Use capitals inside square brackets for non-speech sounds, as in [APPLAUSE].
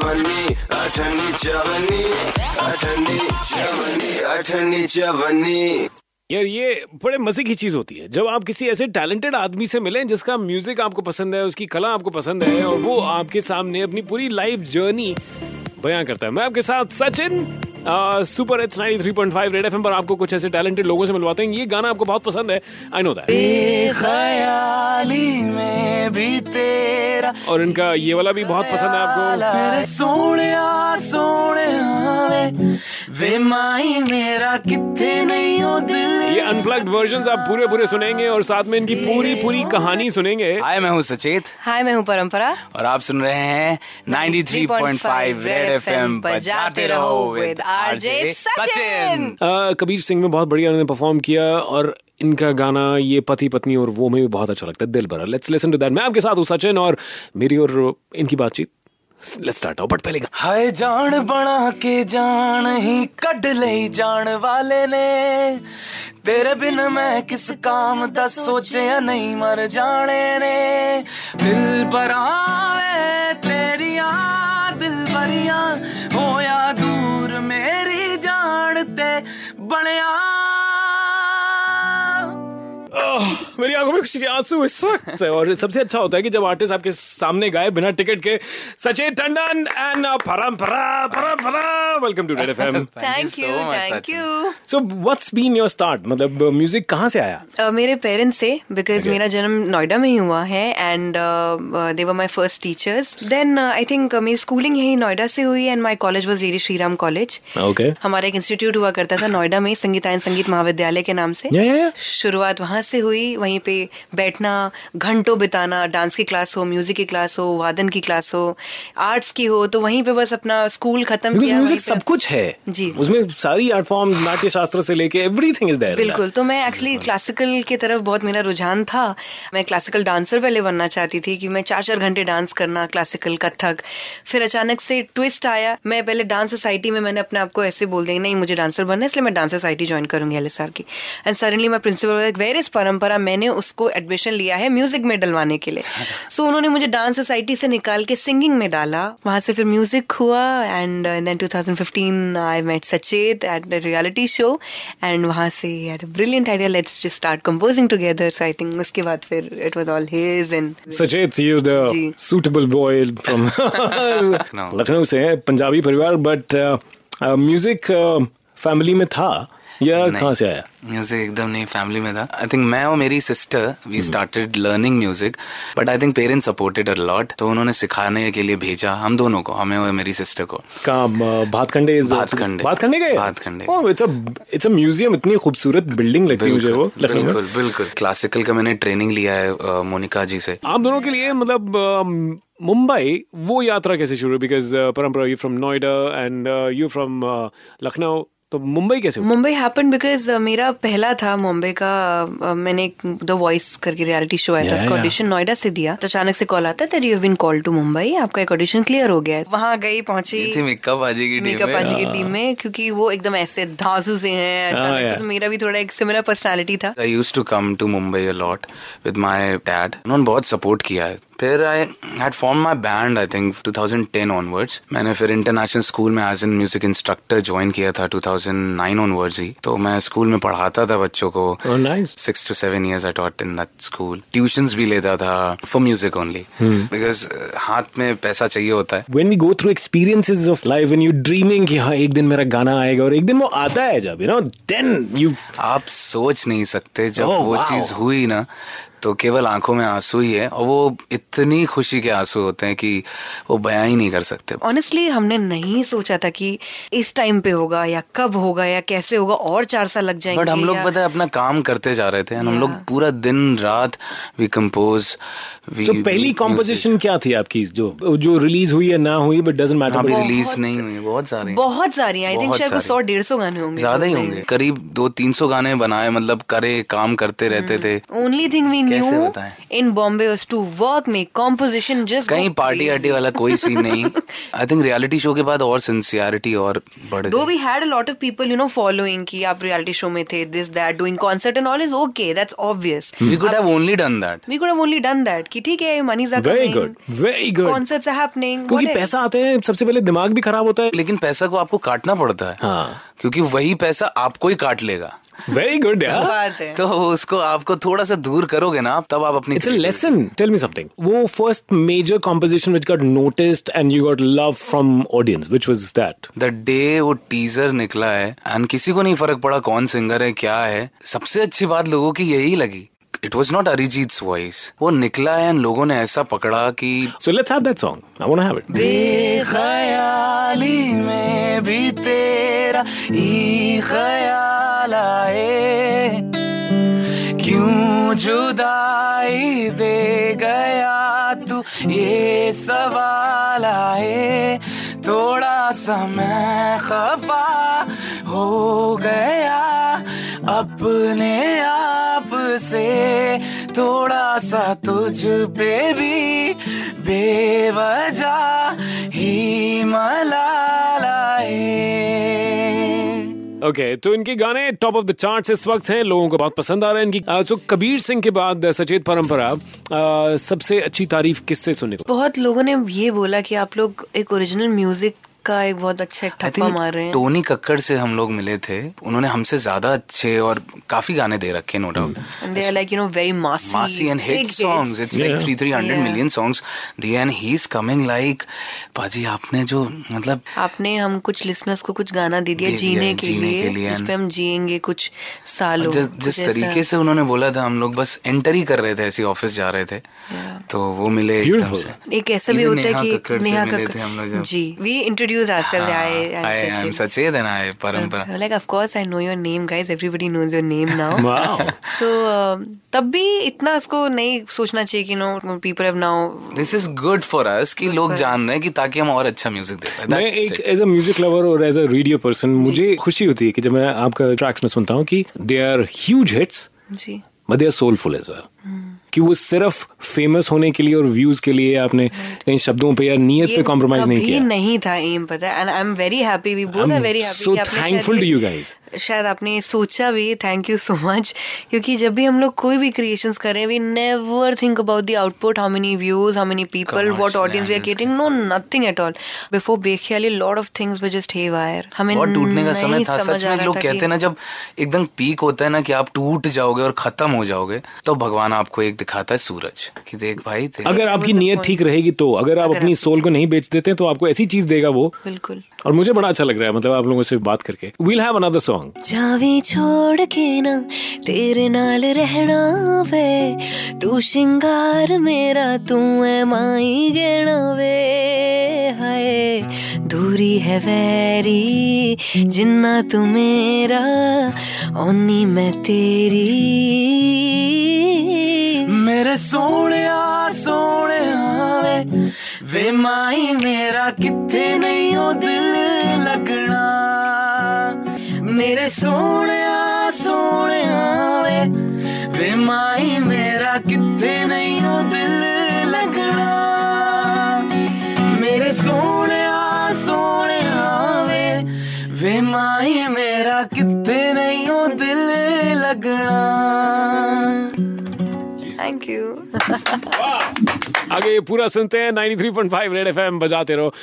चवन्नी अठन्नी चवन्नी अठन्नी चवन्नी अठन्नी चवन्नी। यार ये बड़े मज़े की चीज़ होती है। जब आप किसी ऐसे टैलेंटेड आदमी से मिलें जिसका म्यूज़िक आपको पसंद है उसकी कला आपको पसंद है और वो आपके सामने अपनी पूरी लाइफ जर्नी बयां करता है। मैं आपके साथ Sachin super eights 93.5 red FM पर आपको कुछ ऐसे टैलेंटेड लोगों से मिलवाते हैं। ये गाना आपको बहुत पसंद है। आई नो दैट ख्याली में भी तेरा और इनका ये वाला भी बहुत पसंद है आपको। मेरे सोने सोने वे माई मेरा कितने नहीं हो ये अनप्लग्ड वर्जंस आप पूरे पूरे सुनेंगे और साथ में इनकी पूरी पूरी कहानी सुनेंगे। हाय मैं हूँ सचेत। हाय मैं हूँ परंपरा। और आप सुन रहे हैं 93.5 रेड एफएम बजाते रहो विद आरजे सचिन कबीर सिंह में बहुत बढ़िया उन्होंने परफॉर्म किया और इनका गाना ये पति पत्नी और वो में भी बहुत अच्छा लगता है दिल भरा। लेट्स लिसन टू दैट मैं आपके साथ हूँ सचिन और मेरी और इनकी बातचीत। लेट्स स्टार्ट बट पहले हाय जान बना के जान ही कड ले जान वाले ने। तेरे बिन मैं किस काम दा सोचे नहीं मर जाने ने। दिल बरावे तेरिया दिल बरिया होया दूर मेरी जान ते बनिया मेरी आँखों में खुशी के आँसू इस वक्त और सबसे अच्छा होता है कि जब आर्टिस्ट आपके सामने गाए बिना टिकट के Sachin Tandon and Parampara Parampara welcome to red FM thank you thank you so what's been your start मतलब म्यूज़िक कहाँ से आया? Uh, मेरे पेरेंट्स से बिकॉज़ okay. मेरा जन्म नोएडा में ही हुआ है and they were my first teachers then I think मेरी स्कूलिंग यही नोएडा से हुई and my college was Lady Shri Ram college okay हमारा एक इंस्टीट्यूट हुआ करता था नोएडा में संगीतायन संगीत महाविद्यालय के नाम से। या या या शुरुआत वहाँ से हुई वहीं पे बैठना घंटों बिताना डांस की क्लास हो म्यूज़िक की क्लास हो वादन की क्लास हो आर्ट्स की हो तो वहीं पे बस अपना स्कूल खत्म किया म्यूज़िक सब कुछ है। जी। उसमें सारी आर्ट फॉर्म नाट्य शास्त्र से लेके एवरीथिंग इज़ देयर बिल्कुल तो मैं एक्चुअली क्लासिकल की तरफ़ बहुत मेरा रुझान था। मैं क्लासिकल डांसर पहले बनना चाहती थी कि मैं चार चार घंटे डांस करना क्लासिकल कथक। फिर अचानक से ट्विस्ट आया। मैं पहले डांस सोसाइटी में मैंने अपने आप को ऐसे बोल दिया नहीं मुझे डांसर बनना है इसलिए मैं डांस सोसाइटी ज्वाइन करूँगी एल की। एंड सडनली मैं प्रिंसिपल वेर इज़ परंपरा मैंने उसको एडमिशन लिया है म्यूज़िक में डलवाने के लिए। सो so, उन्होंने मुझे डांस सोसाइटी से निकाल के सिंगिंग में डाला। वहाँ से फिर म्यूज़िक हुआ and then 2015 I met Sachet at the reality show and वहाँ से brilliant idea let's just start composing together so I think उसके बाद फिर it was all his and Sachet you the. Suitable boy from Lucknow से है पंजाबी परिवार but music family में था। या कहाँ से आया? म्यूज़िक एकदम नहीं फैमिली में था। आई थिंक मैं और मेरी sister we started learning music but I think parents supported a lot तो उन्होंने सिखाने के लिए भेजा हम दोनों को हमें और मेरी सिस्टर को। कहाँ भातखंडे भातखंडे। भातखंडे गए? Bhatkhande. It's a it's a museum इतनी खूबसूरत बिल्डिंग लगती है मुझे वो बिल्कुल बिल्कुल। क्लासिकल का मैंने ट्रेनिंग लिया है मोनिका जी से। आप दोनों के लिए मतलब मुंबई वो यात्रा कैसे शुरू because Parampara you from Noida and you from Lucknow. तो मुंबई कैसे मुंबई हैपन बिकॉज़ मेरा पहला था मुंबई का uh, मैंने द वॉइस करके रियलिटी शो आया था उसका ऑडिशन नोएडा से दिया। तो अचानक से कॉल आता है you have been call to Mumbai आपका एक ऑडिशन क्लियर हो गया है। वहाँ गई पहुँची। मेकअप बाजी की टीम मेकअप में? आजी की टीम में क्योंकि वो एकदम ऐसे धांसू से हैं अचानक से तो मेरा भी थोड़ा एक सिमिलर पर्सनालिटी था। I used to come to Mumbai a lot with my dad. उन्होंने बहुत सपोर्ट किया है। फिर I had form my band I think 2010 onwards मैंने फिर इंटरनेशनल स्कूल में as an music instructor join किया था 2009 ऑनवर्ड्स ही। तो मैं स्कूल में पढ़ाता था बच्चों को। Six to seven years I taught in that school tuitions भी लेता था फॉर म्यूज़िक ओनली बिकॉज़ हाथ में पैसा चाहिए होता है। When we go through experiences of life when you're dreaming कि हाँ एक दिन मेरा गाना आएगा और एक दिन वो आता है जब you know then you आप सोच नहीं सकते जब Oh, वो wow. चीज़ हुई ना। तो केवल आँखों में आँसू ही है और वो इतनी खुशी के आँसू होते हैं कि वो बयां ही नहीं कर सकते। ऑनेस्टली हमने नहीं सोचा था कि इस टाइम पे होगा या कब होगा या कैसे होगा और चार साल लग जाएँगे बट हम लोग पता है अपना काम करते जा रहे थे हम लोग पूरा दिन रात वी कंपोज तो पहली कॉम्पोजिशन क्या थी आपकी? जो जो रिलीज़ हुई है ना हुई बट डजेंट अभी मैटर रिलीज़ नहीं हुई बहुत सारे। बहुत सारी आई थिंक शायद। सौ डेढ़ सौ गाने होंगे ज़्यादा ही होंगे। करीब दो तीन सौ गाने बनाए मतलब करे काम करते रहते थे। Only thing we knew in Bombay to work में कॉम्पोजिशन जस्ट कहीं पार्टी अड्डी वाला कोई सीन नहीं। आई थिंक रियलिटी शो के बाद और सिंसियरिटी और बढ़ दो we had lot of people you know following कि आप रियलिटी शो में थे this that doing concert and all is okay that's obvious we could only done that we could only done that कि ठीक है money is very good very good concerts happening क्योंकि पैसा आते हैं सबसे पहले दिमाग भी खराब होता है। लेकिन पैसा को आपको काटना पड़ता है। हाँ। क्योंकि वही पैसा आपको ही काट लेगा वेरी गुड यार है तो उसको आपको थोड़ा सा दूर करोगे ना आप तब आप अपनी It's a lesson. Tell me something. वो first major composition which got noticed and you got love from audience. Which was that? The day वो टीजर निकला है एंड किसी को नहीं फ़र्क पड़ा कौन सिंगर है क्या है सबसे अच्छी बात लोगों की यही लगी it was not Arijit voice वो निकला है एंड लोगों ने ऐसा पकड़ा कि So let's have that song. I want to have it. बेख्याली में भी तेरा ही ख्याल आए। क्यों जुदाई दे गया तू? ये सवाल आए। थोड़ा सा मैं खफा हो गया अपने आप से। थोड़ा सा तुझ पे भी बेवजह ओके तो इनके गाने टॉप ऑफ़ द चार्ट इस वक्त हैं, लोगों को बहुत पसंद आ रहा है इनकी। तो कबीर सिंह के बाद सचेत परंपरा सबसे अच्छी तारीफ़ किससे सुनने को? बहुत लोगों ने ये बोला कि आप लोग एक ओरिजिनल म्यूज़िक का एक बहुत अच्छा एक ठप्पा मार रहे हैं टोनी कक्कड़ से हम लोग मिले थे उन्होंने हमसे ज़्यादा अच्छे और काफ़ी गाने दे रखे no doubt And they are like, you know, very massy. Massy and hit big songs. hits. It's like Yeah. three three hundred Yeah. million songs. The and he's coming like, पाजी आपने जो मतलब आपने हम कुछ लिसनर्स को कुछ गाना दे दिया जीने के लिए, जिस पे हम जिएँगे कुछ सालों जिस। तरीके से उन्होंने बोला था हम लोग बस एंटर ही कर रहे थे ऐसे ऑफ़िस जा रहे थे तो वो मिले एक ऐसा भी होता है कि नेहा कक्कड़ थे हम लोग जब। जी वी इंट्रोड्यूस ourselves. हाँ, I I am I'm सचेत है ना ये like of course I know your name guys. Everybody knows your name now. [LAUGHS] Wow. तो तब भी इतना उसको नहीं सोचना चाहिए कि no people have now this is good for us कि लोग जान रहे हैं कि ताकि हम और अच्छा म्यूज़िक दे पाए। मैं एक एज अ म्यूज़िक लवर और एज अ रेडियो पर्सन मुझे खुशी होती है कि जब मैं आपका ट्रैक्स में सुनता हूँ कि they are huge hits ji. But they are soulful as well कि वो सिर्फ़ फ़ेमस होने के लिए और व्यूज़ के लिए आपने कहीं शब्दों पे या नियत पे कॉम्प्रोमाइज नहीं किया। नहीं था एम पता है? And I am very happy we both are very happy so thankful to you guys. शायद आपने सोचा भी थैंक यू सो मच क्योंकि जब भी हम लोग कोई भी क्रिएशंस करें we never think about the output how many views how many people what audience we are getting no nothing at all before Bekhayali lot of things were just haywire हमें बहुत टूटने का समय था। समझ सच में लोग कहते हैं ना जब एकदम पीक होता है ना कि आप टूट जाओगे और खत्म हो जाओगे तो भगवान आपको एक दिखाता है सूरज कि देख भाई अगर आपकी the नियत ठीक रहेगी तो अगर आप अपनी सोल को नहीं बेच देते तो आपको ऐसी चीज़ देगा वो। बिल्कुल। और मुझे बड़ा अच्छा लग रहा है मतलब आप लोगों से बात करके। वील हैव अनदर सॉन्ग जावे छोड़ के ना, तेरे नाल रहना वे। तू शिंगार मेरा, तू है माई गहना वे। हाय, दूरी है वैरी, जिन्ना तू मेरा ओनी मैं तेरी। मेरे सोने सोने वे वे माई मेरा किथे नहीं ओ दिल लगना। मेरे सोने सोने वे। वे माई मेरा किथे नहीं ओ दिल लगना। मेरे सोने सोने वे। वे माई मेरा किथे नहीं ओ दिल लगना। [LAUGHS] थैंक ये आगे पूरा सुनते हैं 93.5 रेड एफएम बजाते रहो।